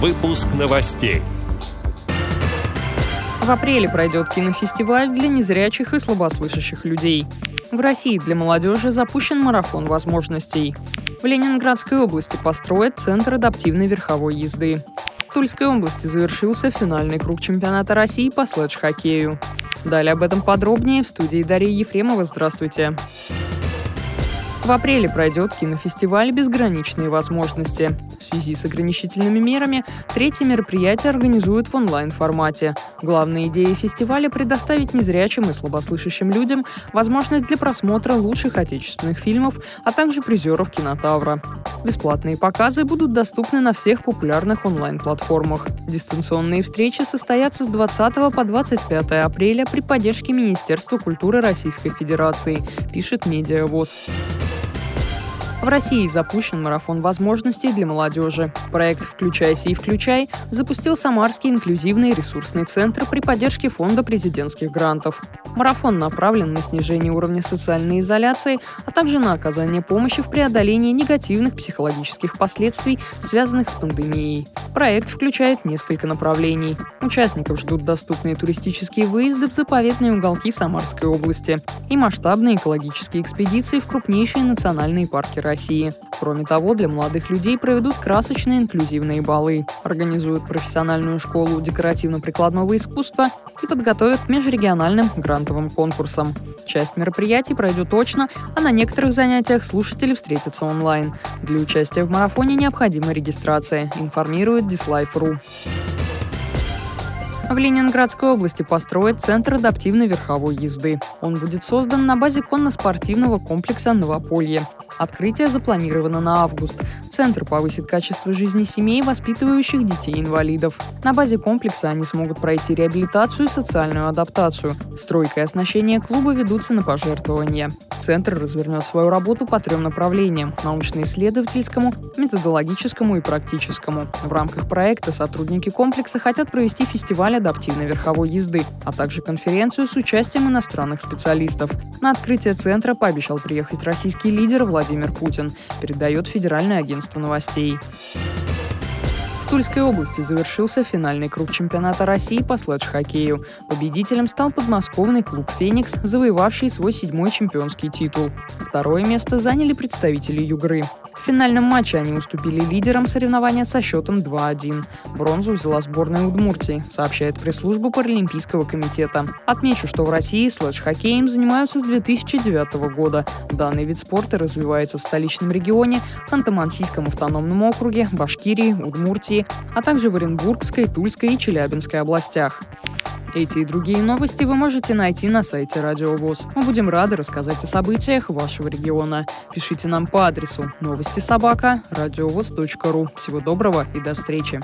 Выпуск новостей. В апреле пройдет кинофестиваль для незрячих и слабослышащих людей. В России для молодежи запущен марафон возможностей. В Ленинградской области построят Центр адаптивной верховой езды. В Тульской области завершился финальный круг чемпионата России по следж-хоккею. Далее об этом подробнее в студии Дарьи Ефремова. Здравствуйте. В апреле пройдет кинофестиваль «Безграничные возможности». Связи с ограничительными мерами третье мероприятие организуют в онлайн-формате. Главная идея фестиваля – предоставить незрячим и слабослышащим людям возможность для просмотра лучших отечественных фильмов, а также призеров кинотавра. Бесплатные показы будут доступны на всех популярных онлайн-платформах. Дистанционные встречи состоятся с 20 по 25 апреля при поддержке Министерства культуры Российской Федерации, пишет Медиавоз. В России запущен марафон возможностей для молодежи. Проект «Включайся и включай» запустил Самарский инклюзивный ресурсный центр при поддержке Фонда президентских грантов. Марафон направлен на снижение уровня социальной изоляции, а также на оказание помощи в преодолении негативных психологических последствий, связанных с пандемией. Проект включает несколько направлений. Участников ждут доступные туристические выезды в заповедные уголки Самарской области и масштабные экологические экспедиции в крупнейшие национальные парки России. Кроме того, для молодых людей проведут красочные инклюзивные балы, организуют профессиональную школу декоративно-прикладного искусства и подготовят к межрегиональным грантовым конкурсам. Часть мероприятий пройдет точно, а на некоторых занятиях слушатели встретятся онлайн. Для участия в марафоне необходима регистрация, информирует Dislife.ru. В Ленинградской области построят Центр адаптивной верховой езды. Он будет создан на базе конно-спортивного комплекса «Новополье». Открытие запланировано на август. Центр повысит качество жизни семей, воспитывающих детей-инвалидов. На базе комплекса они смогут пройти реабилитацию и социальную адаптацию. Стройка и оснащение клуба ведутся на пожертвования. Центр развернет свою работу по трем направлениям – научно-исследовательскому, методологическому и практическому. В рамках проекта сотрудники комплекса хотят провести фестиваль адаптивной верховой езды, а также конференцию с участием иностранных специалистов. На открытие центра пообещал приехать российский лидер Владимир Путин, передает Федеральное агентство новостей. В Тульской области завершился финальный круг чемпионата России по следж-хоккею. Победителем стал подмосковный клуб «Феникс», завоевавший свой седьмой чемпионский титул. Второе место заняли представители Югры. Финальном матче они уступили лидерам соревнования со счетом 2-1. Бронзу взяла сборная Удмуртии, сообщает пресс-служба Паралимпийского комитета. Отмечу, что в России слэдж-хоккеем занимаются с 2009 года. Данный вид спорта развивается в столичном регионе, Ханты-Мансийском автономном округе, Башкирии, Удмуртии, а также в Оренбургской, Тульской и Челябинской областях. Эти и другие новости вы можете найти на сайте Радио ВОЗ. Мы будем рады рассказать о событиях вашего региона. Пишите нам по адресу новости собака ру. Всего доброго и до встречи.